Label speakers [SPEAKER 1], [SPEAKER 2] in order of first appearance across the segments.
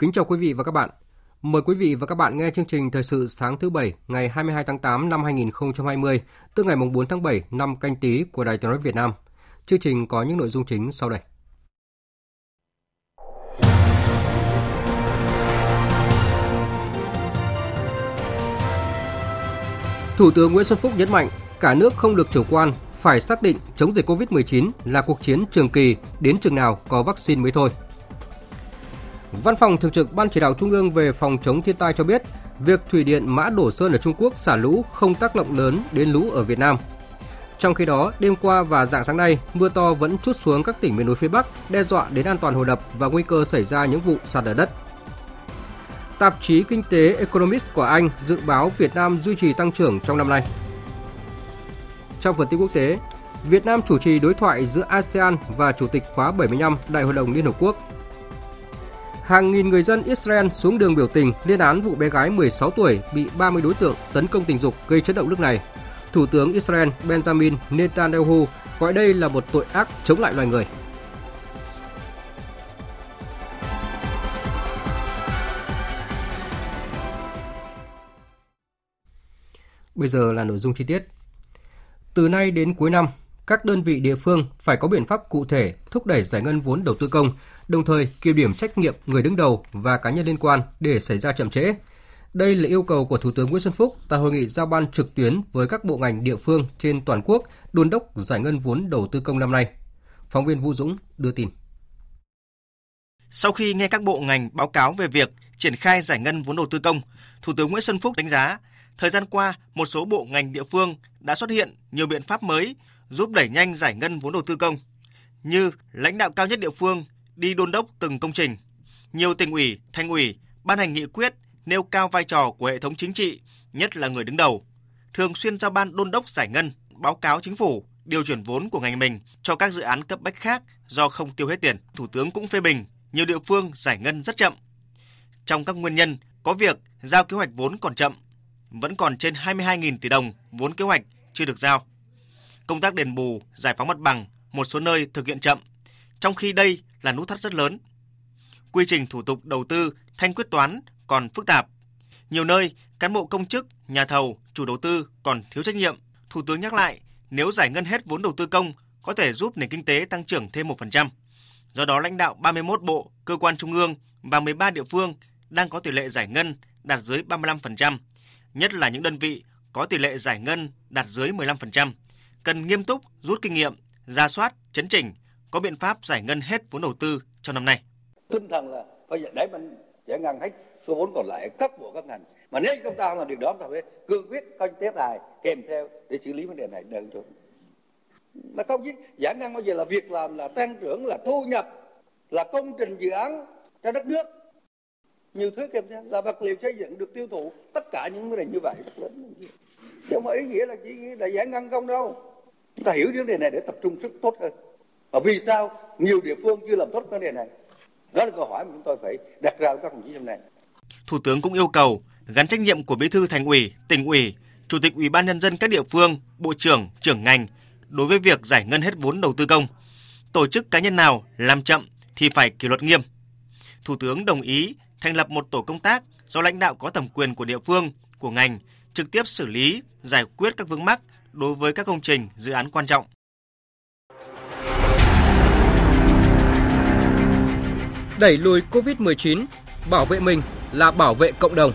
[SPEAKER 1] Kính chào quý vị và các bạn. Mời quý vị và các bạn nghe chương trình Thời sự sáng thứ Bảy ngày 22 tháng 8 năm 2020, tức ngày 4 tháng 7 năm canh tí của Đài tiếng nói Việt Nam. Chương trình có những nội dung chính sau đây. Thủ tướng Nguyễn Xuân Phúc nhấn mạnh, cả nước không được chủ quan, phải xác định chống dịch COVID-19 là cuộc chiến trường kỳ, đến chừng nào có vaccine mới thôi. Văn phòng Thường trực Ban Chỉ đạo Trung ương về phòng chống thiên tai cho biết, việc thủy điện Mã Đổ Sơn ở Trung Quốc xả lũ không tác động lớn đến lũ ở Việt Nam. Trong khi đó, đêm qua và dạng sáng nay, mưa to vẫn chút xuống các tỉnh miền núi phía Bắc, đe dọa đến an toàn hồ đập và nguy cơ xảy ra những vụ sạt lở đất. Tạp chí Kinh tế Economist của Anh dự báo Việt Nam duy trì tăng trưởng trong năm nay. Trong phần tin quốc tế, Việt Nam chủ trì đối thoại giữa ASEAN và Chủ tịch khóa 75 Đại hội đồng Liên Hợp Quốc hàng nghìn người dân Israel xuống đường biểu tình liên án vụ bé gái 16 tuổi bị 30 đối tượng tấn công tình dục gây chấn động nước này. Thủ tướng Israel Benjamin Netanyahu gọi đây là một tội ác chống lại loài người. Bây giờ là nội dung chi tiết. Từ nay đến cuối năm, các đơn vị địa phương phải có biện pháp cụ thể thúc đẩy giải ngân vốn đầu tư công, đồng thời kiểm điểm trách nhiệm người đứng đầu và cá nhân liên quan để xảy ra chậm trễ. Đây là yêu cầu của Thủ tướng Nguyễn Xuân Phúc tại hội nghị giao ban trực tuyến với các bộ ngành địa phương trên toàn quốc đôn đốc giải ngân vốn đầu tư công năm nay. Phóng viên Vũ Dũng đưa tin.
[SPEAKER 2] Sau khi nghe các bộ ngành báo cáo về việc triển khai giải ngân vốn đầu tư công, Thủ tướng Nguyễn Xuân Phúc đánh giá thời gian qua một số bộ ngành địa phương đã xuất hiện nhiều biện pháp mới giúp đẩy nhanh giải ngân vốn đầu tư công, như lãnh đạo cao nhất địa phương đi đôn đốc từng công trình. Nhiều tỉnh ủy, thành ủy ban hành nghị quyết nêu cao vai trò của hệ thống chính trị, nhất là người đứng đầu, thường xuyên giao ban đôn đốc giải ngân, báo cáo chính phủ điều chuyển vốn của ngành mình cho các dự án cấp bách khác do không tiêu hết tiền. Thủ tướng cũng phê bình nhiều địa phương giải ngân rất chậm. Trong các nguyên nhân có việc giao kế hoạch vốn còn chậm, vẫn còn trên 22.000 tỷ đồng vốn kế hoạch chưa được giao công tác đền bù, giải phóng mặt bằng một số nơi thực hiện chậm, trong khi đây là nút thắt rất lớn. Quy trình thủ tục đầu tư, thanh quyết toán còn phức tạp. Nhiều nơi, cán bộ công chức, nhà thầu, chủ đầu tư còn thiếu trách nhiệm. Thủ tướng nhắc lại, nếu giải ngân hết vốn đầu tư công có thể giúp nền kinh tế tăng trưởng thêm 1%. Do đó, lãnh đạo 31 bộ, cơ quan trung ương và 13 địa phương đang có tỷ lệ giải ngân đạt dưới 35%, nhất là những đơn vị có tỷ lệ giải ngân đạt dưới 15%, cần nghiêm túc rút kinh nghiệm, ra soát, chấn chỉnh, có biện pháp giải ngân hết vốn đầu tư cho năm nay.
[SPEAKER 3] Tinh thần là phải đẩy mạnh giải ngân hết số vốn còn lại các bộ các ngành. Mà nếu chúng ta không làm điều đó, ta phải cương quyết có chế tài kèm theo để xử lý vấn đề này đơn chỗ. mà không chứ giải ngân bao giờ là việc làm, là tăng trưởng, là thu nhập, là công trình dự án cho đất nước. Nhiều thứ kèm theo là vật liệu xây dựng được tiêu thụ, tất cả những vấn đề như vậy rất lớn. Chứ không có ý nghĩa là chỉ là giải ngân không đâu chúng ta hiểu vấn đề này để tập trung sức tốt hơn. Và vì sao nhiều địa phương chưa làm tốt vấn đề này? Đó là câu hỏi mà chúng tôi phải đặt ra với các đồng chí hôm nay.
[SPEAKER 2] Thủ tướng cũng yêu cầu gắn trách nhiệm của bí thư thành ủy, tỉnh ủy, chủ tịch ủy ban nhân dân các địa phương, bộ trưởng trưởng ngành đối với việc giải ngân hết vốn đầu tư công. Tổ chức cá nhân nào làm chậm thì phải kỷ luật nghiêm. Thủ tướng đồng ý thành lập một tổ công tác do lãnh đạo có thẩm quyền của địa phương, của ngành trực tiếp xử lý, giải quyết các vướng mắc đối với các công trình, dự án quan trọng.
[SPEAKER 1] Đẩy lùi COVID-19, bảo vệ mình là bảo vệ cộng đồng.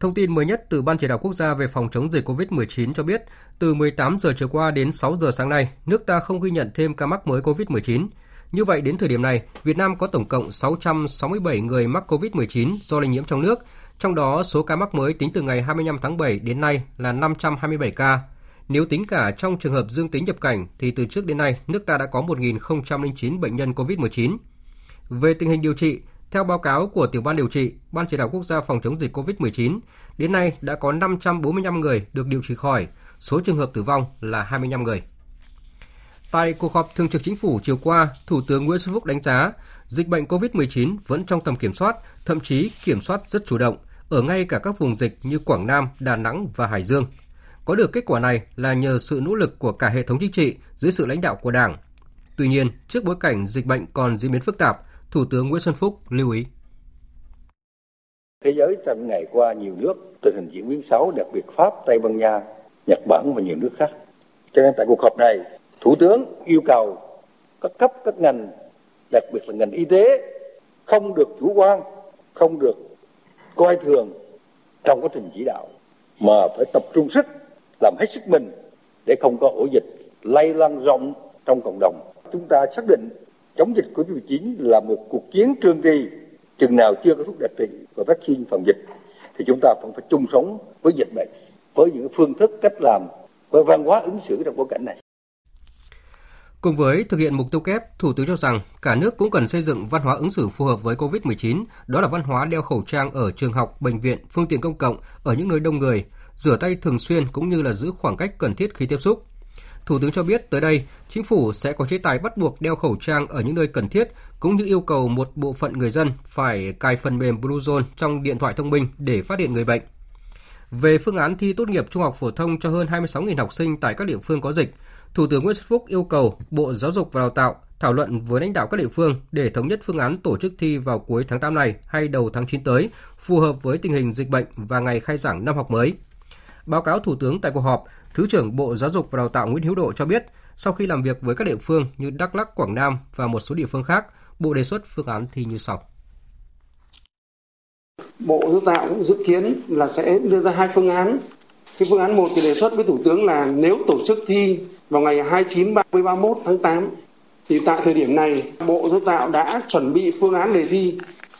[SPEAKER 1] Thông tin mới nhất từ Ban Chỉ đạo Quốc gia về phòng chống dịch COVID-19 cho biết, từ 18 giờ chiều qua đến 6 giờ sáng nay, nước ta không ghi nhận thêm ca mắc mới COVID-19. Như vậy, đến thời điểm này, Việt Nam có tổng cộng 667 người mắc COVID-19 do lây nhiễm trong nước, trong đó số ca mắc mới tính từ ngày 25 tháng 7 đến nay là 527 ca. Nếu tính cả trong trường hợp dương tính nhập cảnh thì từ trước đến nay, nước ta đã có 1.009 bệnh nhân COVID-19. Về tình hình điều trị, theo báo cáo của tiểu ban điều trị, Ban chỉ đạo quốc gia phòng chống dịch COVID-19, đến nay đã có 545 người được điều trị khỏi, số trường hợp tử vong là 25 người. Tại cuộc họp thường trực chính phủ chiều qua, Thủ tướng Nguyễn Xuân Phúc đánh giá dịch bệnh COVID-19 vẫn trong tầm kiểm soát, thậm chí kiểm soát rất chủ động ở ngay cả các vùng dịch như Quảng Nam, Đà Nẵng và Hải Dương. Có được kết quả này là nhờ sự nỗ lực của cả hệ thống chính trị dưới sự lãnh đạo của Đảng. Tuy nhiên, trước bối cảnh dịch bệnh còn diễn biến phức tạp, Thủ tướng Nguyễn Xuân Phúc lưu ý.
[SPEAKER 3] Thế giới trong ngày qua nhiều nước tình hình diễn biến xấu, đặc biệt Pháp, Tây Ban Nha, Nhật Bản và nhiều nước khác. Cho nên tại cuộc họp này, Thủ tướng yêu cầu các cấp, các ngành, đặc biệt là ngành y tế không được chủ quan, không được coi thường trong quá trình chỉ đạo, mà phải tập trung sức, làm hết sức mình để không có ổ dịch lây lan rộng trong cộng đồng. Chúng ta xác định chống dịch COVID-19 là một cuộc chiến trường kỳ, chừng nào chưa có thuốc đặc trị và vaccine phòng dịch thì chúng ta vẫn phải chung sống với dịch bệnh, với những phương thức cách làm, với văn hóa ứng xử trong bối cảnh này.
[SPEAKER 1] Cùng với thực hiện mục tiêu kép, Thủ tướng cho rằng cả nước cũng cần xây dựng văn hóa ứng xử phù hợp với COVID-19, đó là văn hóa đeo khẩu trang ở trường học, bệnh viện, phương tiện công cộng, ở những nơi đông người, rửa tay thường xuyên cũng như là giữ khoảng cách cần thiết khi tiếp xúc. Thủ tướng cho biết tới đây, chính phủ sẽ có chế tài bắt buộc đeo khẩu trang ở những nơi cần thiết, cũng như yêu cầu một bộ phận người dân phải cài phần mềm Bluezone trong điện thoại thông minh để phát hiện người bệnh. Về phương án thi tốt nghiệp trung học phổ thông cho hơn 26.000 học sinh tại các địa phương có dịch, Thủ tướng Nguyễn Xuân Phúc yêu cầu Bộ Giáo dục và Đào tạo thảo luận với lãnh đạo các địa phương để thống nhất phương án tổ chức thi vào cuối tháng 8 này hay đầu tháng 9 tới, phù hợp với tình hình dịch bệnh và ngày khai giảng năm học mới. Báo cáo Thủ tướng tại cuộc họp, Thứ trưởng Bộ Giáo dục và Đào tạo Nguyễn Hữu Độ cho biết, sau khi làm việc với các địa phương như Đắk Lắk, Quảng Nam và một số địa phương khác, Bộ đề xuất phương án thi như sau.
[SPEAKER 4] Bộ Giáo tạo cũng dự kiến là sẽ đưa ra hai phương án. Cái phương án một thì đề xuất với Thủ tướng là nếu tổ chức thi vào ngày 29, 30, 31 tháng 8 thì tại thời điểm này Bộ Giáo tạo đã chuẩn bị phương án đề thi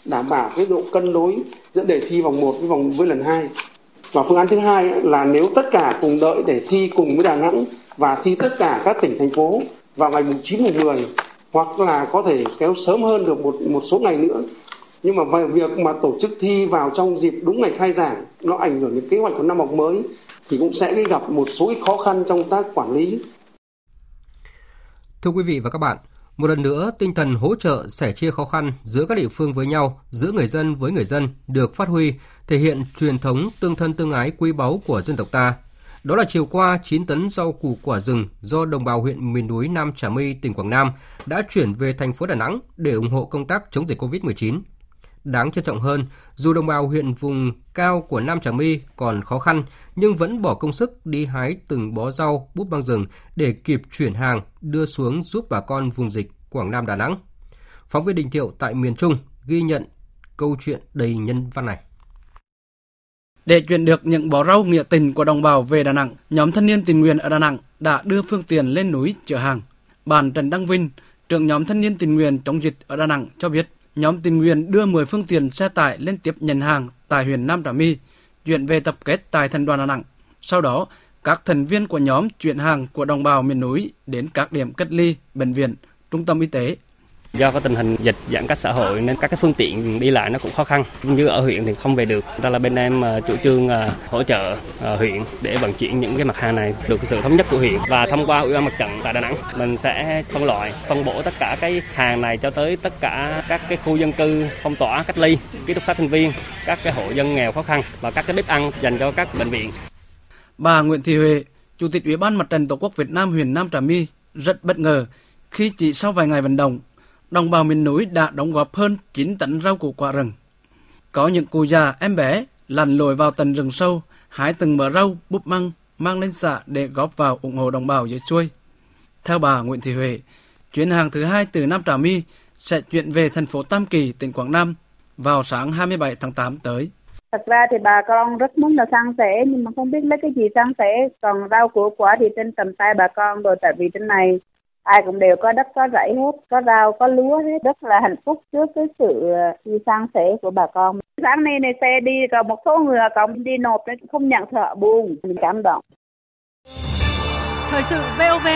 [SPEAKER 4] đảm bảo cái độ cân đối giữa đề thi vòng 1 với vòng với lần 2 và phương án thứ hai là nếu tất cả cùng đợi để thi cùng với Đà Nẵng và thi tất cả các tỉnh thành phố vào ngày mùng 9 mùng 10 hoặc là có thể kéo sớm hơn được một một số ngày nữa. Nhưng mà về việc mà tổ chức thi vào trong dịp đúng ngày khai giảng nó ảnh hưởng đến kế hoạch của năm học mới thì cũng sẽ gặp một số khó khăn trong tác quản lý.
[SPEAKER 1] Thưa quý vị và các bạn, một lần nữa, tinh thần hỗ trợ, sẻ chia khó khăn giữa các địa phương với nhau, giữa người dân với người dân được phát huy, thể hiện truyền thống tương thân tương ái quý báu của dân tộc ta. Đó là chiều qua, 9 tấn rau củ quả rừng do đồng bào huyện miền núi Nam Trà My, tỉnh Quảng Nam đã chuyển về thành phố Đà Nẵng để ủng hộ công tác chống dịch COVID-19. Đáng trân trọng hơn, dù đồng bào huyện vùng cao của Nam Trà My còn khó khăn, nhưng vẫn bỏ công sức đi hái từng bó rau, búp băng rừng để kịp chuyển hàng đưa xuống giúp bà con vùng dịch Quảng Nam Đà Nẵng. Phóng viên Đình Thiệu tại miền Trung ghi nhận câu chuyện đầy nhân văn này.
[SPEAKER 5] Để chuyển được những bó rau nghĩa tình của đồng bào về Đà Nẵng, nhóm thanh niên tình nguyện ở Đà Nẵng đã đưa phương tiện lên núi chở hàng. Bàn Trần Đăng Vinh, trưởng nhóm thanh niên tình nguyện chống dịch ở Đà Nẵng cho biết, nhóm tình nguyện đưa 10 phương tiện xe tải lên tiếp nhận hàng tại huyện Nam Trà My, chuyển về tập kết tại thành đoàn Đà Nẵng. Sau đó, các thành viên của nhóm chuyển hàng của đồng bào miền núi đến các điểm cách ly, bệnh viện, trung tâm y tế
[SPEAKER 6] Do có tình hình dịch giãn cách xã hội nên các cái phương tiện đi lại nó cũng khó khăn. Như ở huyện thì không về được. Đó là bên em à, chủ trương à, hỗ trợ à, huyện để vận chuyển những cái mặt hàng này được sự thống nhất của huyện và thông qua ủy ban mặt trận tại Đà Nẵng mình sẽ phân loại phân bổ tất cả cái hàng này cho tới tất cả các cái khu dân cư phong tỏa cách ly ký túc xá sinh viên các cái hộ dân nghèo khó khăn và các cái bếp ăn dành cho các bệnh viện.
[SPEAKER 5] Bà Nguyễn Thị Huệ, Chủ tịch Ủy ban Mặt trận Tổ quốc Việt Nam huyện Nam Trà My rất bất ngờ khi chỉ sau vài ngày vận động đồng bào miền núi đã đóng góp hơn 9 tấn rau củ quả rừng. Có những cụ già, em bé lặn lội vào tận rừng sâu, hái từng mớ rau, búp măng, mang lên xã để góp vào ủng hộ đồng bào dưới xuôi. Theo bà Nguyễn Thị Huệ, chuyến hàng thứ hai từ Nam Trà My sẽ chuyển về thành phố Tam Kỳ, tỉnh Quảng Nam vào sáng 27 tháng 8 tới.
[SPEAKER 7] Thật ra thì bà con rất muốn là sang sẻ nhưng mà không biết lấy cái gì sang sẻ. Còn rau củ quả thì trên tầm tay bà con rồi tại vì trên này ai cũng đều có đất có rẫy hết, có rau, có lúa hết. Rất là hạnh phúc trước cái sự đi ờ, sang sẻ của bà con. Sáng nay này xe đi, còn một số người còn đi nộp đấy không nhận thợ buồn. Mình cảm động.
[SPEAKER 8] Thời sự VOV,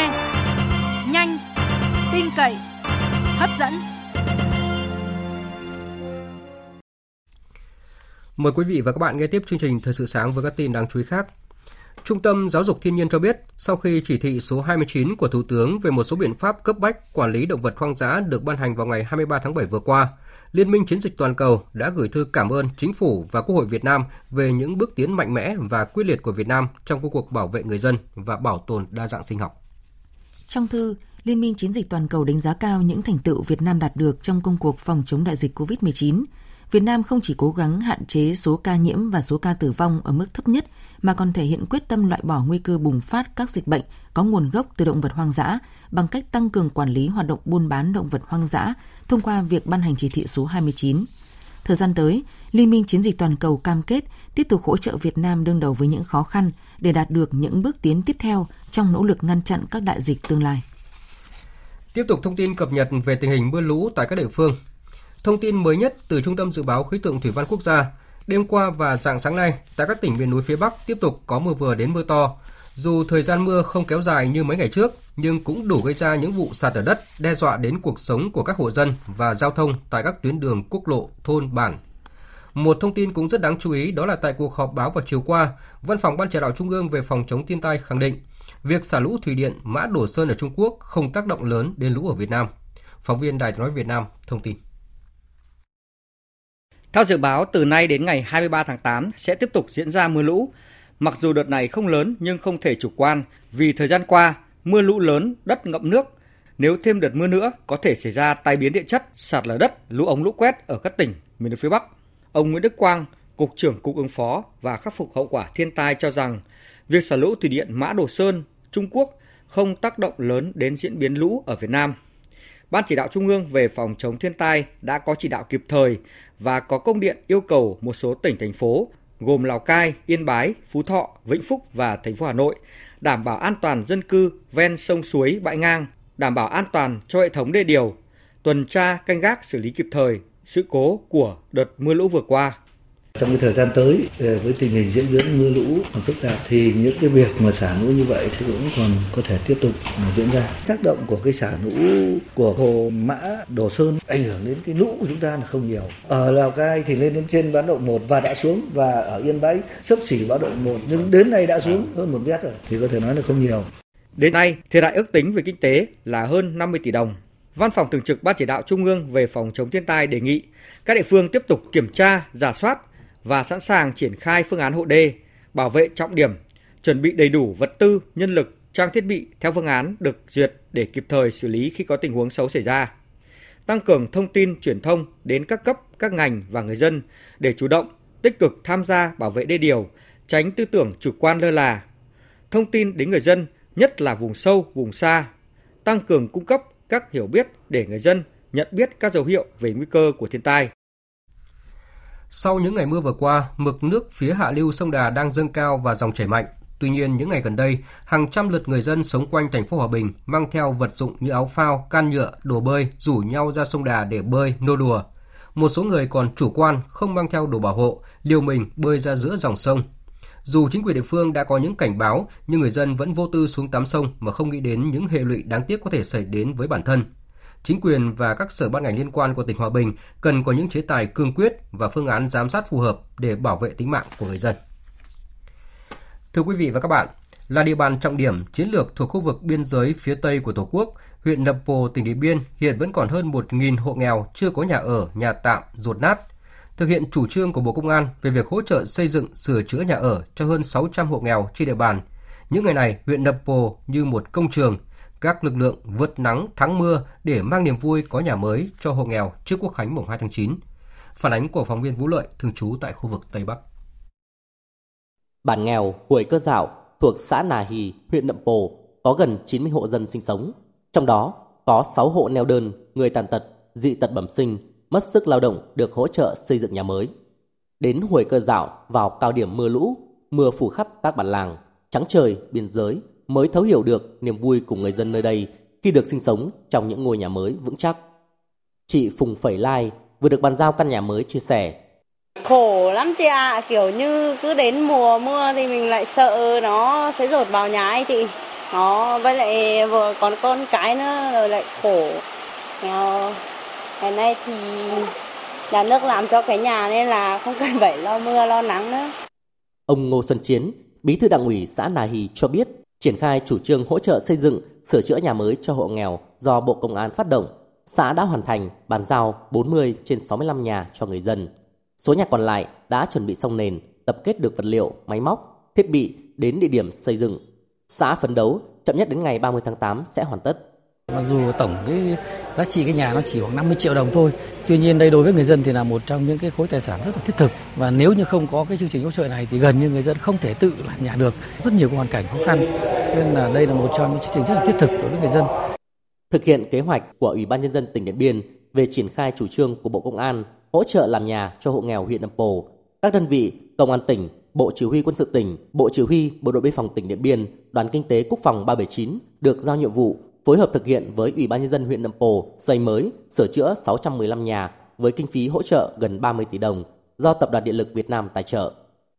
[SPEAKER 8] nhanh, tin cậy, hấp dẫn.
[SPEAKER 1] Mời quý vị và các bạn nghe tiếp chương trình Thời sự sáng với các tin đáng chú ý khác. Trung tâm Giáo dục Thiên nhiên cho biết, sau khi chỉ thị số 29 của Thủ tướng về một số biện pháp cấp bách quản lý động vật hoang dã được ban hành vào ngày 23 tháng 7 vừa qua, Liên minh Chiến dịch Toàn cầu đã gửi thư cảm ơn Chính phủ và Quốc hội Việt Nam về những bước tiến mạnh mẽ và quyết liệt của Việt Nam trong công cuộc bảo vệ người dân và bảo tồn đa dạng sinh học.
[SPEAKER 9] Trong thư, Liên minh Chiến dịch Toàn cầu đánh giá cao những thành tựu Việt Nam đạt được trong công cuộc phòng chống đại dịch COVID-19, Việt Nam không chỉ cố gắng hạn chế số ca nhiễm và số ca tử vong ở mức thấp nhất, mà còn thể hiện quyết tâm loại bỏ nguy cơ bùng phát các dịch bệnh có nguồn gốc từ động vật hoang dã bằng cách tăng cường quản lý hoạt động buôn bán động vật hoang dã thông qua việc ban hành chỉ thị số 29. Thời gian tới, Liên minh Chiến dịch Toàn cầu cam kết tiếp tục hỗ trợ Việt Nam đương đầu với những khó khăn để đạt được những bước tiến tiếp theo trong nỗ lực ngăn chặn các đại dịch tương lai.
[SPEAKER 1] Tiếp tục thông tin cập nhật về tình hình mưa lũ tại các địa phương. Thông tin mới nhất từ Trung tâm Dự báo Khí tượng Thủy văn Quốc gia, đêm qua và dạng sáng nay, tại các tỉnh miền núi phía Bắc tiếp tục có mưa vừa đến mưa to. Dù thời gian mưa không kéo dài như mấy ngày trước, nhưng cũng đủ gây ra những vụ sạt lở đất đe dọa đến cuộc sống của các hộ dân và giao thông tại các tuyến đường quốc lộ, thôn, bản. Một thông tin cũng rất đáng chú ý đó là tại cuộc họp báo vào chiều qua, Văn phòng Ban chỉ đạo Trung ương về phòng chống thiên tai khẳng định việc xả lũ thủy điện Mã Đổ Sơn ở Trung Quốc không tác động lớn đến lũ ở Việt Nam. Phóng viên Đài nói Việt Nam thông tin.
[SPEAKER 10] Theo dự báo, từ nay đến ngày 23 tháng 8 sẽ tiếp tục diễn ra mưa lũ. Mặc dù đợt này không lớn nhưng không thể chủ quan vì thời gian qua mưa lũ lớn, đất ngậm nước. Nếu thêm đợt mưa nữa có thể xảy ra tai biến địa chất, sạt lở đất, lũ ống lũ quét ở các tỉnh miền núi phía Bắc. Ông Nguyễn Đức Quang, Cục trưởng Cục ứng phó và khắc phục hậu quả thiên tai cho rằng việc xả lũ thủy điện Mã Đồ Sơn, Trung Quốc không tác động lớn đến diễn biến lũ ở Việt Nam. Ban chỉ đạo Trung ương về phòng chống thiên tai đã có chỉ đạo kịp thời và có công điện yêu cầu một số tỉnh thành phố gồm Lào Cai, Yên Bái, Phú Thọ, Vĩnh Phúc và thành phố Hà Nội đảm bảo an toàn dân cư ven sông suối bãi ngang, đảm bảo an toàn cho hệ thống đê điều, tuần tra canh gác xử lý kịp thời sự cố của đợt mưa lũ vừa qua.
[SPEAKER 11] Trong cái thời gian tới ờ, với tình hình diễn biến mưa lũ còn phức tạp thì những cái việc mà xả lũ như vậy thì cũng còn có thể tiếp tục diễn ra. Tác động của cái xả lũ của hồ Mã Đồ Sơn ảnh hưởng đến cái lũ của chúng ta là không nhiều. Ở Lào Cai thì lên đến trên báo động 1 và đã xuống và ở Yên Bái sấp xỉ báo động 1 nhưng đến nay đã xuống hơn một mét rồi thì có thể nói là không nhiều.
[SPEAKER 10] Đến nay, thiệt hại ước tính về kinh tế là hơn 50 tỷ đồng. Văn phòng Thường trực Ban Chỉ đạo Trung ương về phòng chống thiên tai đề nghị các địa phương tiếp tục kiểm tra, giả soát, và sẵn sàng triển khai phương án hộ đê, bảo vệ trọng điểm, chuẩn bị đầy đủ vật tư, nhân lực, trang thiết bị theo phương án được duyệt để kịp thời xử lý khi có tình huống xấu xảy ra. Tăng cường thông tin truyền thông đến các cấp, các ngành và người dân để chủ động, tích cực tham gia bảo vệ đê điều, tránh tư tưởng chủ quan lơ là. Thông tin đến người dân, nhất là vùng sâu, vùng xa, tăng cường cung cấp các hiểu biết để người dân nhận biết các dấu hiệu về nguy cơ của thiên tai.
[SPEAKER 1] Sau những ngày mưa vừa qua, mực nước phía hạ lưu sông Đà đang dâng cao và dòng chảy mạnh. Tuy nhiên, những ngày gần đây, hàng trăm lượt người dân sống quanh thành phố Hòa Bình mang theo vật dụng như áo phao, can nhựa, đồ bơi, rủ nhau ra sông Đà để bơi, nô đùa. Một số người còn chủ quan, không mang theo đồ bảo hộ, liều mình bơi ra giữa dòng sông. Dù chính quyền địa phương đã có những cảnh báo, nhưng người dân vẫn vô tư xuống tắm sông mà không nghĩ đến những hệ lụy đáng tiếc có thể xảy đến với bản thân chính quyền và các sở ban ngành liên quan của tỉnh Hòa Bình cần có những chế tài cương quyết và phương án giám sát phù hợp để bảo vệ tính mạng của người dân. Thưa quý vị và các bạn, là địa bàn trọng điểm chiến lược thuộc khu vực biên giới phía Tây của Tổ quốc, huyện Nậm Pồ, tỉnh Điện Biên hiện vẫn còn hơn 1.000 hộ nghèo chưa có nhà ở, nhà tạm, ruột nát. Thực hiện chủ trương của Bộ Công an về việc hỗ trợ xây dựng, sửa chữa nhà ở cho hơn 600 hộ nghèo trên địa bàn. Những ngày này, huyện Nậm Pồ như một công trường – các lực lượng vượt nắng thắng mưa để mang niềm vui có nhà mới cho hộ nghèo trước Quốc khánh mùng 2 tháng 9. Phản ánh của phóng viên Vũ Lợi thường trú tại khu vực Tây Bắc.
[SPEAKER 12] Bản nghèo Huổi Cơ Dạo thuộc xã Nà Hì, huyện Nậm Pồ có gần 90 hộ dân sinh sống. Trong đó có 6 hộ neo đơn, người tàn tật, dị tật bẩm sinh, mất sức lao động được hỗ trợ xây dựng nhà mới. Đến Huổi cơ dạo vào cao điểm mưa lũ, mưa phủ khắp các bản làng, trắng trời, biên giới mới thấu hiểu được niềm vui của người dân nơi đây khi được sinh sống trong những ngôi nhà mới vững chắc. Chị Phùng Phẩy Lai vừa được bàn giao căn nhà mới chia sẻ.
[SPEAKER 13] Khổ lắm chị ạ, à. kiểu như cứ đến mùa mưa thì mình lại sợ nó sẽ rột vào nhà ấy chị. Nó với lại vừa còn con cái nữa rồi lại khổ. Ngày nay thì nhà nước làm cho cái nhà nên là không cần phải lo mưa lo nắng nữa.
[SPEAKER 12] Ông Ngô Xuân Chiến, Bí thư Đảng ủy xã Nà Hì cho biết, triển khai chủ trương hỗ trợ xây dựng, sửa chữa nhà mới cho hộ nghèo do Bộ Công an phát động, xã đã hoàn thành bàn giao 40 trên 65 nhà cho người dân. Số nhà còn lại đã chuẩn bị xong nền, tập kết được vật liệu, máy móc, thiết bị đến địa điểm xây dựng. Xã phấn đấu chậm nhất đến ngày 30 tháng 8 sẽ hoàn tất.
[SPEAKER 14] Mặc dù tổng cái giá trị cái nhà nó chỉ khoảng 50 triệu đồng thôi, tuy nhiên đây đối với người dân thì là một trong những cái khối tài sản rất là thiết thực và nếu như không có cái chương trình hỗ trợ này thì gần như người dân không thể tự làm nhà được, rất nhiều hoàn cảnh khó khăn. Nên là đây là một trong những chương trình rất là thiết thực đối với người dân.
[SPEAKER 12] Thực hiện kế hoạch của Ủy ban nhân dân tỉnh Điện Biên về triển khai chủ trương của Bộ Công an hỗ trợ làm nhà cho hộ nghèo huyện Nậm Pồ, các đơn vị công an tỉnh, Bộ Chỉ huy Quân sự tỉnh, Bộ Chỉ huy Bộ đội Biên phòng tỉnh Điện Biên, Đoàn Kinh tế Quốc phòng 379 được giao nhiệm vụ phối hợp thực hiện với Ủy ban nhân dân huyện Nậm Pồ xây mới, sửa chữa 615 nhà với kinh phí hỗ trợ gần 30 tỷ đồng do Tập đoàn Điện lực Việt Nam tài trợ.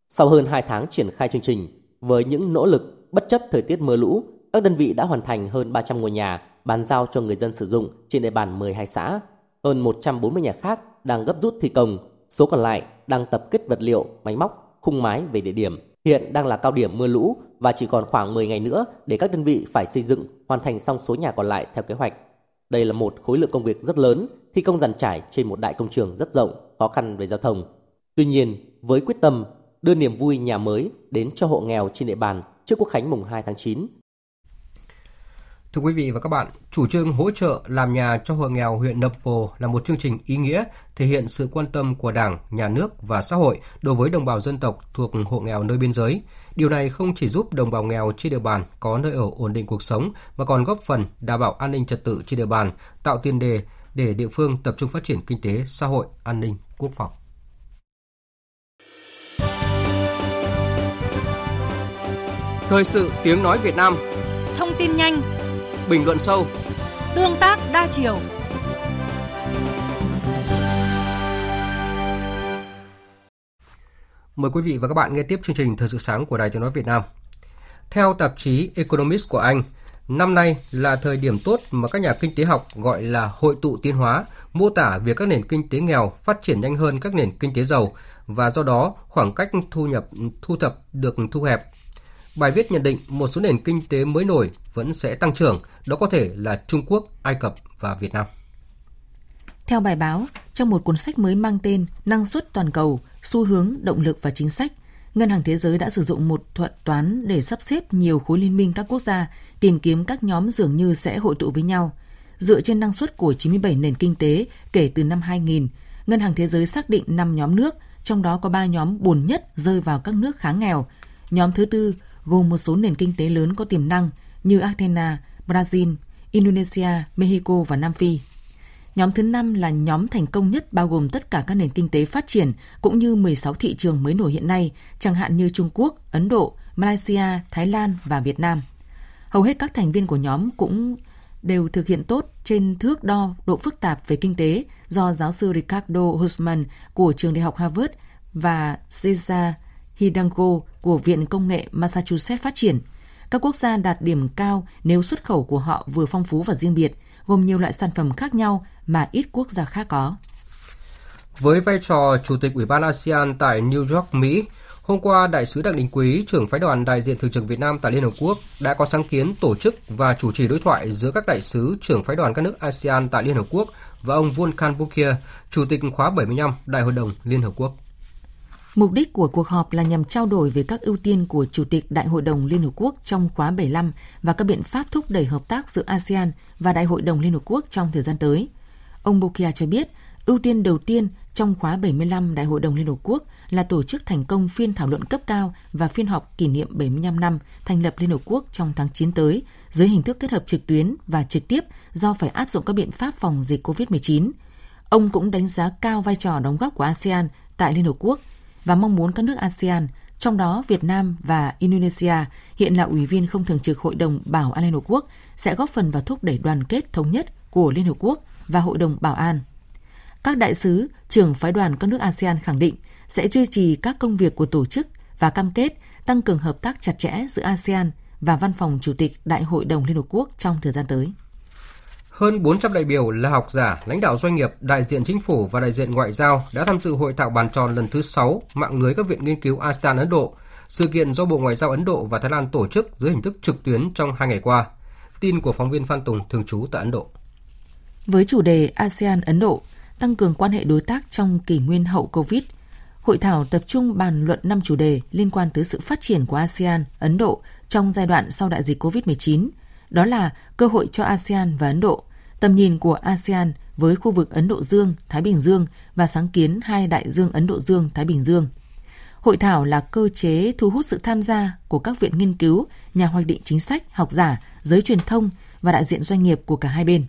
[SPEAKER 12] Sau hơn 2 tháng triển khai chương trình, với những nỗ lực bất chấp thời tiết mưa lũ, các đơn vị đã hoàn thành hơn 300 ngôi nhà bàn giao cho người dân sử dụng trên địa bàn 12 xã. Hơn 140 nhà khác đang gấp rút thi công, số còn lại đang tập kết vật liệu, máy móc, khung mái về địa điểm. Hiện đang là cao điểm mưa lũ và chỉ còn khoảng 10 ngày nữa để các đơn vị phải xây dựng hoàn thành xong số nhà còn lại theo kế hoạch. Đây là một khối lượng công việc rất lớn, thi công dàn trải trên một đại công trường rất rộng, khó khăn về giao thông. Tuy nhiên, với quyết tâm đưa niềm vui nhà mới đến cho hộ nghèo trên địa bàn trước Quốc khánh mùng 2 tháng 9,
[SPEAKER 1] Thưa quý vị và các bạn, chủ trương hỗ trợ làm nhà cho hộ nghèo huyện Nậm Pồ là một chương trình ý nghĩa thể hiện sự quan tâm của Đảng, Nhà nước và xã hội đối với đồng bào dân tộc thuộc hộ nghèo nơi biên giới. Điều này không chỉ giúp đồng bào nghèo trên địa bàn có nơi ở ổn định cuộc sống mà còn góp phần đảm bảo an ninh trật tự trên địa bàn, tạo tiền đề để địa phương tập trung phát triển kinh tế, xã hội, an ninh, quốc phòng. Thời sự tiếng nói Việt Nam
[SPEAKER 8] Thông tin nhanh
[SPEAKER 1] bình luận sâu,
[SPEAKER 8] tương tác đa chiều.
[SPEAKER 1] Mời quý vị và các bạn nghe tiếp chương trình Thời sự sáng của Đài Tiếng nói Việt Nam. Theo tạp chí Economist của Anh, năm nay là thời điểm tốt mà các nhà kinh tế học gọi là hội tụ tiến hóa, mô tả việc các nền kinh tế nghèo phát triển nhanh hơn các nền kinh tế giàu và do đó khoảng cách thu nhập thu thập được thu hẹp Bài viết nhận định một số nền kinh tế mới nổi vẫn sẽ tăng trưởng, đó có thể là Trung Quốc, Ai Cập và Việt Nam.
[SPEAKER 9] Theo bài báo, trong một cuốn sách mới mang tên Năng suất toàn cầu, xu hướng, động lực và chính sách, Ngân hàng Thế giới đã sử dụng một thuật toán để sắp xếp nhiều khối liên minh các quốc gia, tìm kiếm các nhóm dường như sẽ hội tụ với nhau. Dựa trên năng suất của 97 nền kinh tế kể từ năm 2000, Ngân hàng Thế giới xác định 5 nhóm nước, trong đó có 3 nhóm buồn nhất rơi vào các nước khá nghèo. Nhóm thứ tư gồm một số nền kinh tế lớn có tiềm năng như Argentina, Brazil, Indonesia, Mexico và Nam Phi. Nhóm thứ năm là nhóm thành công nhất bao gồm tất cả các nền kinh tế phát triển cũng như 16 thị trường mới nổi hiện nay, chẳng hạn như Trung Quốc, Ấn Độ, Malaysia, Thái Lan và Việt Nam. Hầu hết các thành viên của nhóm cũng đều thực hiện tốt trên thước đo độ phức tạp về kinh tế do giáo sư Ricardo Husman của trường đại học Harvard và Cesar Hidalgo của Viện Công nghệ Massachusetts phát triển. Các quốc gia đạt điểm cao nếu xuất khẩu của họ vừa phong phú và riêng biệt, gồm nhiều loại sản phẩm khác nhau mà ít quốc gia khác có.
[SPEAKER 1] Với vai trò Chủ tịch Ủy ban ASEAN tại New York, Mỹ, hôm qua Đại sứ Đặng Đình Quý, trưởng phái đoàn đại diện thường trực Việt Nam tại Liên Hợp Quốc, đã có sáng kiến tổ chức và chủ trì đối thoại giữa các đại sứ trưởng phái đoàn các nước ASEAN tại Liên Hợp Quốc và ông Volkan Bukir, Chủ tịch khóa 75 Đại hội đồng Liên Hợp Quốc.
[SPEAKER 9] Mục đích của cuộc họp là nhằm trao đổi về các ưu tiên của Chủ tịch Đại hội đồng Liên Hợp Quốc trong khóa 75 và các biện pháp thúc đẩy hợp tác giữa ASEAN và Đại hội đồng Liên Hợp Quốc trong thời gian tới. Ông Bokia cho biết, ưu tiên đầu tiên trong khóa 75 Đại hội đồng Liên Hợp Quốc là tổ chức thành công phiên thảo luận cấp cao và phiên họp kỷ niệm 75 năm thành lập Liên Hợp Quốc trong tháng 9 tới dưới hình thức kết hợp trực tuyến và trực tiếp do phải áp dụng các biện pháp phòng dịch COVID-19. Ông cũng đánh giá cao vai trò đóng góp của ASEAN tại Liên Hợp Quốc – và mong muốn các nước ASEAN, trong đó Việt Nam và Indonesia hiện là ủy viên không thường trực Hội đồng Bảo an Liên Hợp Quốc sẽ góp phần vào thúc đẩy đoàn kết thống nhất của Liên Hợp Quốc và Hội đồng Bảo an. Các đại sứ, trưởng phái đoàn các nước ASEAN khẳng định sẽ duy trì các công việc của tổ chức và cam kết tăng cường hợp tác chặt chẽ giữa ASEAN và Văn phòng Chủ tịch Đại hội đồng Liên Hợp Quốc trong thời gian tới.
[SPEAKER 1] Hơn 400 đại biểu là học giả, lãnh đạo doanh nghiệp, đại diện chính phủ và đại diện ngoại giao đã tham dự hội thảo bàn tròn lần thứ 6 mạng lưới các viện nghiên cứu ASEAN Ấn Độ, sự kiện do Bộ Ngoại giao Ấn Độ và Thái Lan tổ chức dưới hình thức trực tuyến trong hai ngày qua. Tin của phóng viên Phan Tùng thường trú tại Ấn Độ.
[SPEAKER 9] Với chủ đề ASEAN Ấn Độ, tăng cường quan hệ đối tác trong kỷ nguyên hậu Covid, hội thảo tập trung bàn luận năm chủ đề liên quan tới sự phát triển của ASEAN, Ấn Độ trong giai đoạn sau đại dịch COVID-19. Đó là cơ hội cho ASEAN và Ấn Độ, tầm nhìn của ASEAN với khu vực Ấn Độ Dương, Thái Bình Dương và sáng kiến hai đại dương Ấn Độ Dương, Thái Bình Dương. Hội thảo là cơ chế thu hút sự tham gia của các viện nghiên cứu, nhà hoạch định chính sách, học giả, giới truyền thông và đại diện doanh nghiệp của cả hai bên.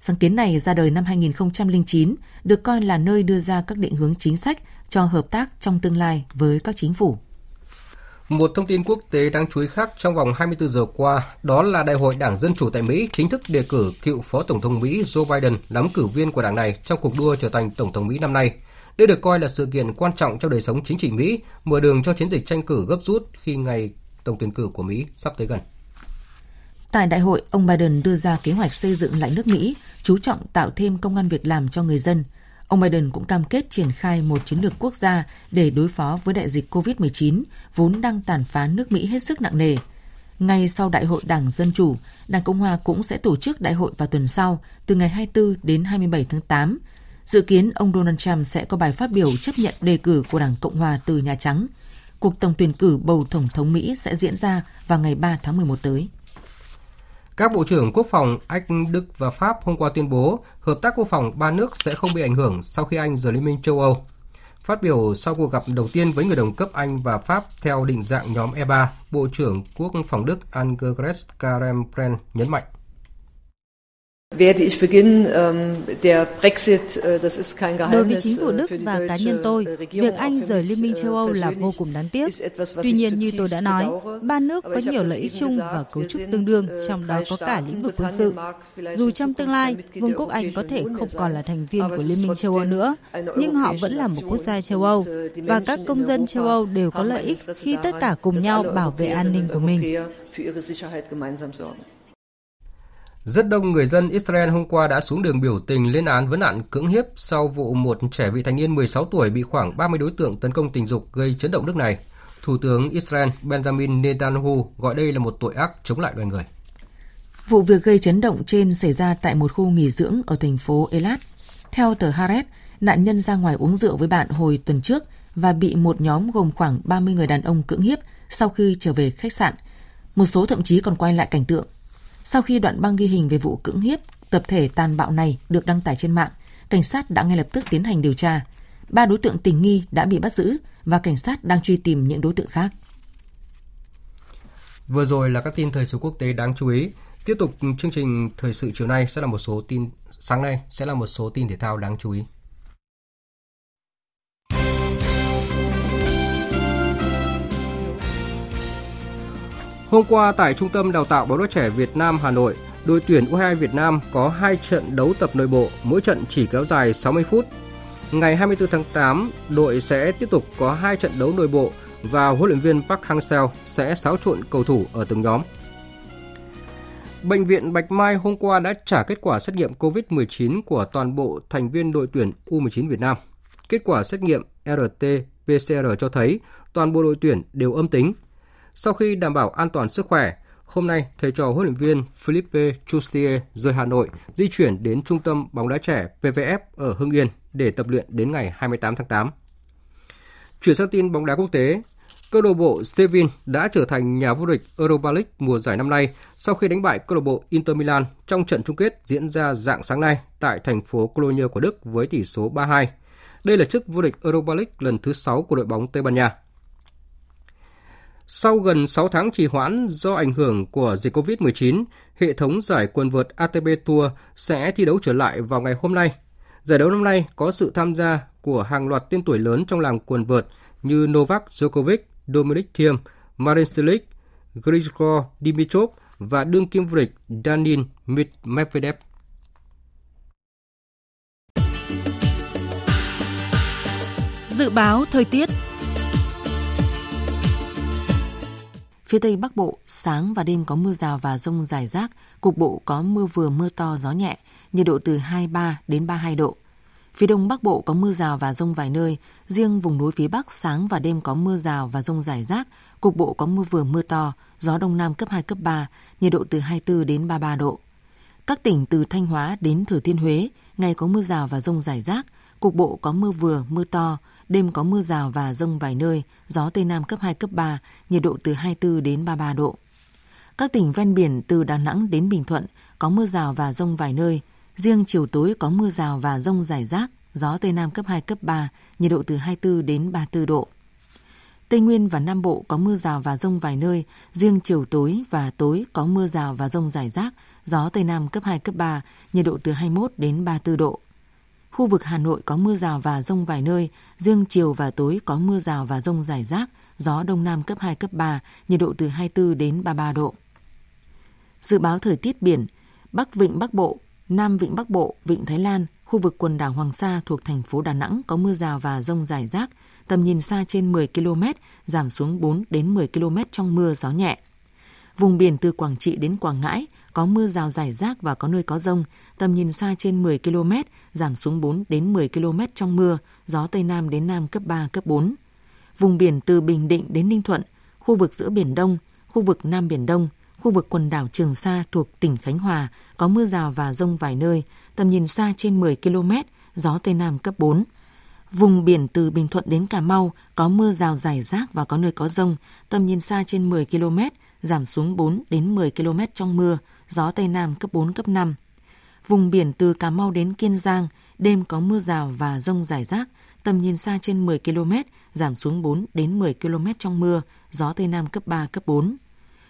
[SPEAKER 9] Sáng kiến này ra đời năm 2009, được coi là nơi đưa ra các định hướng chính sách cho hợp tác trong tương lai với các chính phủ.
[SPEAKER 1] Một thông tin quốc tế đáng chú ý khác trong vòng 24 giờ qua, đó là Đại hội Đảng Dân Chủ tại Mỹ chính thức đề cử cựu Phó Tổng thống Mỹ Joe Biden làm cử viên của đảng này trong cuộc đua trở thành Tổng thống Mỹ năm nay. Đây được coi là sự kiện quan trọng trong đời sống chính trị Mỹ, mở đường cho chiến dịch tranh cử gấp rút khi ngày tổng tuyển cử của Mỹ sắp tới gần.
[SPEAKER 9] Tại đại hội, ông Biden đưa ra kế hoạch xây dựng lại nước Mỹ, chú trọng tạo thêm công an việc làm cho người dân. Ông Biden cũng cam kết triển khai một chiến lược quốc gia để đối phó với đại dịch COVID-19, vốn đang tàn phá nước Mỹ hết sức nặng nề. Ngay sau Đại hội Đảng Dân Chủ, Đảng Cộng Hòa cũng sẽ tổ chức đại hội vào tuần sau, từ ngày 24 đến 27 tháng 8. Dự kiến ông Donald Trump sẽ có bài phát biểu chấp nhận đề cử của Đảng Cộng Hòa từ Nhà Trắng. Cuộc tổng tuyển cử bầu Tổng thống Mỹ sẽ diễn ra vào ngày 3 tháng 11 tới.
[SPEAKER 1] Các bộ trưởng quốc phòng Anh, Đức và Pháp hôm qua tuyên bố hợp tác quốc phòng ba nước sẽ không bị ảnh hưởng sau khi Anh rời Liên minh châu Âu. Phát biểu sau cuộc gặp đầu tiên với người đồng cấp Anh và Pháp theo định dạng nhóm E3, Bộ trưởng Quốc phòng Đức Annegret Kramp-Karrenbrand nhấn mạnh.
[SPEAKER 15] Werde ich beginnen, ähm, der Brexit, äh, das ist kein Geheimnis.
[SPEAKER 16] Đối với chính phủ Đức và cá nhân tôi, việc Anh rời Liên minh châu Âu là vô cùng đáng tiếc. Tuy nhiên, như tôi đã nói, ba nước có nhiều lợi ích chung và cấu trúc tương đương, trong đó có cả lĩnh vực quân sự. Dù trong tương lai, Vương quốc Anh có thể không còn là thành viên của Liên minh châu Âu nữa, nhưng họ vẫn là một quốc gia châu Âu, và các công dân châu Âu đều có lợi ích khi tất cả cùng nhau bảo vệ an ninh của mình.
[SPEAKER 1] Rất đông người dân Israel hôm qua đã xuống đường biểu tình lên án vấn nạn cưỡng hiếp sau vụ một trẻ vị thành niên 16 tuổi bị khoảng 30 đối tượng tấn công tình dục gây chấn động nước này. Thủ tướng Israel Benjamin Netanyahu gọi đây là một tội ác chống lại loài người.
[SPEAKER 9] Vụ việc gây chấn động trên xảy ra tại một khu nghỉ dưỡng ở thành phố Elat. Theo tờ Haaretz, nạn nhân ra ngoài uống rượu với bạn hồi tuần trước và bị một nhóm gồm khoảng 30 người đàn ông cưỡng hiếp sau khi trở về khách sạn. Một số thậm chí còn quay lại cảnh tượng sau khi đoạn băng ghi hình về vụ cưỡng hiếp tập thể tàn bạo này được đăng tải trên mạng, cảnh sát đã ngay lập tức tiến hành điều tra. Ba đối tượng tình nghi đã bị bắt giữ và cảnh sát đang truy tìm những đối tượng khác.
[SPEAKER 1] Vừa rồi là các tin thời sự quốc tế đáng chú ý. Tiếp tục chương trình thời sự chiều nay sẽ là một số tin sáng nay sẽ là một số tin thể thao đáng chú ý. Hôm qua tại Trung tâm Đào tạo bóng đá trẻ Việt Nam Hà Nội, đội tuyển U22 Việt Nam có 2 trận đấu tập nội bộ, mỗi trận chỉ kéo dài 60 phút. Ngày 24 tháng 8, đội sẽ tiếp tục có 2 trận đấu nội bộ và huấn luyện viên Park Hang-seo sẽ xáo trộn cầu thủ ở từng nhóm. Bệnh viện Bạch Mai hôm qua đã trả kết quả xét nghiệm COVID-19 của toàn bộ thành viên đội tuyển U19 Việt Nam. Kết quả xét nghiệm RT-PCR cho thấy toàn bộ đội tuyển đều âm tính – sau khi đảm bảo an toàn sức khỏe, hôm nay thầy trò huấn luyện viên Philippe Chustier rời Hà Nội di chuyển đến trung tâm bóng đá trẻ PVF ở Hưng Yên để tập luyện đến ngày 28 tháng 8. Chuyển sang tin bóng đá quốc tế, câu lạc bộ Stevin đã trở thành nhà vô địch Europa League mùa giải năm nay sau khi đánh bại câu lạc bộ Inter Milan trong trận chung kết diễn ra dạng sáng nay tại thành phố Cologne của Đức với tỷ số 3-2. Đây là chức vô địch Europa League lần thứ 6 của đội bóng Tây Ban Nha. Sau gần 6 tháng trì hoãn do ảnh hưởng của dịch COVID-19, hệ thống giải quần vợt ATP Tour sẽ thi đấu trở lại vào ngày hôm nay. Giải đấu năm nay có sự tham gia của hàng loạt tên tuổi lớn trong làng quần vợt như Novak Djokovic, Dominic Thiem, Marin Cilic, Grigor Dimitrov và đương kim vô địch Daniil Medvedev.
[SPEAKER 8] Dự báo thời tiết
[SPEAKER 9] Phía Tây Bắc Bộ, sáng và đêm có mưa rào và rông rải rác, cục bộ có mưa vừa mưa to gió nhẹ, nhiệt độ từ 23 đến 32 độ. Phía Đông Bắc Bộ có mưa rào và rông vài nơi, riêng vùng núi phía Bắc sáng và đêm có mưa rào và rông rải rác, cục bộ có mưa vừa mưa to, gió Đông Nam cấp 2, cấp 3, nhiệt độ từ 24 đến 33 độ. Các tỉnh từ Thanh Hóa đến Thừa Thiên Huế, ngày có mưa rào và rông rải rác, cục bộ có mưa vừa, mưa to, đêm có mưa rào và rông vài nơi, gió Tây Nam cấp 2, cấp 3, nhiệt độ từ 24 đến 33 độ. Các tỉnh ven biển từ Đà Nẵng đến Bình Thuận có mưa rào và rông vài nơi, riêng chiều tối có mưa rào và rông rải rác, gió Tây Nam cấp 2, cấp 3, nhiệt độ từ 24 đến 34 độ. Tây Nguyên và Nam Bộ có mưa rào và rông vài nơi, riêng chiều tối và tối có mưa rào và rông rải rác, gió Tây Nam cấp 2, cấp 3, nhiệt độ từ 21 đến 34 độ. Khu vực Hà Nội có mưa rào và rông vài nơi, riêng chiều và tối có mưa rào và rông rải rác, gió Đông Nam cấp 2, cấp 3, nhiệt độ từ 24 đến 33 độ. Dự báo thời tiết biển, Bắc Vịnh Bắc Bộ, Nam Vịnh Bắc Bộ, Vịnh Thái Lan, khu vực quần đảo Hoàng Sa thuộc thành phố Đà Nẵng có mưa rào và rông rải rác, tầm nhìn xa trên 10 km, giảm xuống 4 đến 10 km trong mưa gió nhẹ. Vùng biển từ Quảng Trị đến Quảng Ngãi có mưa rào rải rác và có nơi có rông, tầm nhìn xa trên 10 km, giảm xuống 4 đến 10 km trong mưa, gió Tây Nam đến Nam cấp 3, cấp 4. Vùng biển từ Bình Định đến Ninh Thuận, khu vực giữa Biển Đông, khu vực Nam Biển Đông, khu vực quần đảo Trường Sa thuộc tỉnh Khánh Hòa có mưa rào và rông vài nơi, tầm nhìn xa trên 10 km, gió Tây Nam cấp 4. Vùng biển từ Bình Thuận đến Cà Mau có mưa rào rải rác và có nơi có rông, tầm nhìn xa trên 10 km, giảm xuống 4 đến 10 km trong mưa, gió Tây Nam cấp 4, cấp 5. Vùng biển từ Cà Mau đến Kiên Giang, đêm có mưa rào và rông rải rác, tầm nhìn xa trên 10 km, giảm xuống 4 đến 10 km trong mưa, gió Tây Nam cấp 3, cấp 4.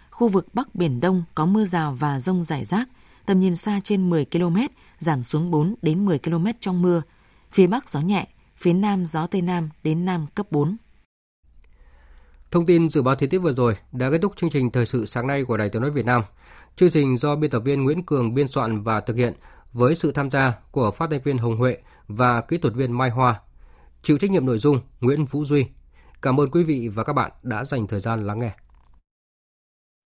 [SPEAKER 9] Khu vực Bắc Biển Đông có mưa rào và rông rải rác, tầm nhìn xa trên 10 km, giảm xuống 4 đến 10 km trong mưa. Phía Bắc gió nhẹ, phía Nam gió Tây Nam đến Nam cấp 4.
[SPEAKER 1] Thông tin dự báo thời tiết vừa rồi đã kết thúc chương trình thời sự sáng nay của Đài Tiếng nói Việt Nam. Chương trình do biên tập viên Nguyễn Cường biên soạn và thực hiện với sự tham gia của phát thanh viên Hồng Huệ và kỹ thuật viên Mai Hoa. Chịu trách nhiệm nội dung Nguyễn Vũ Duy. Cảm ơn quý vị và các bạn đã dành thời gian lắng nghe.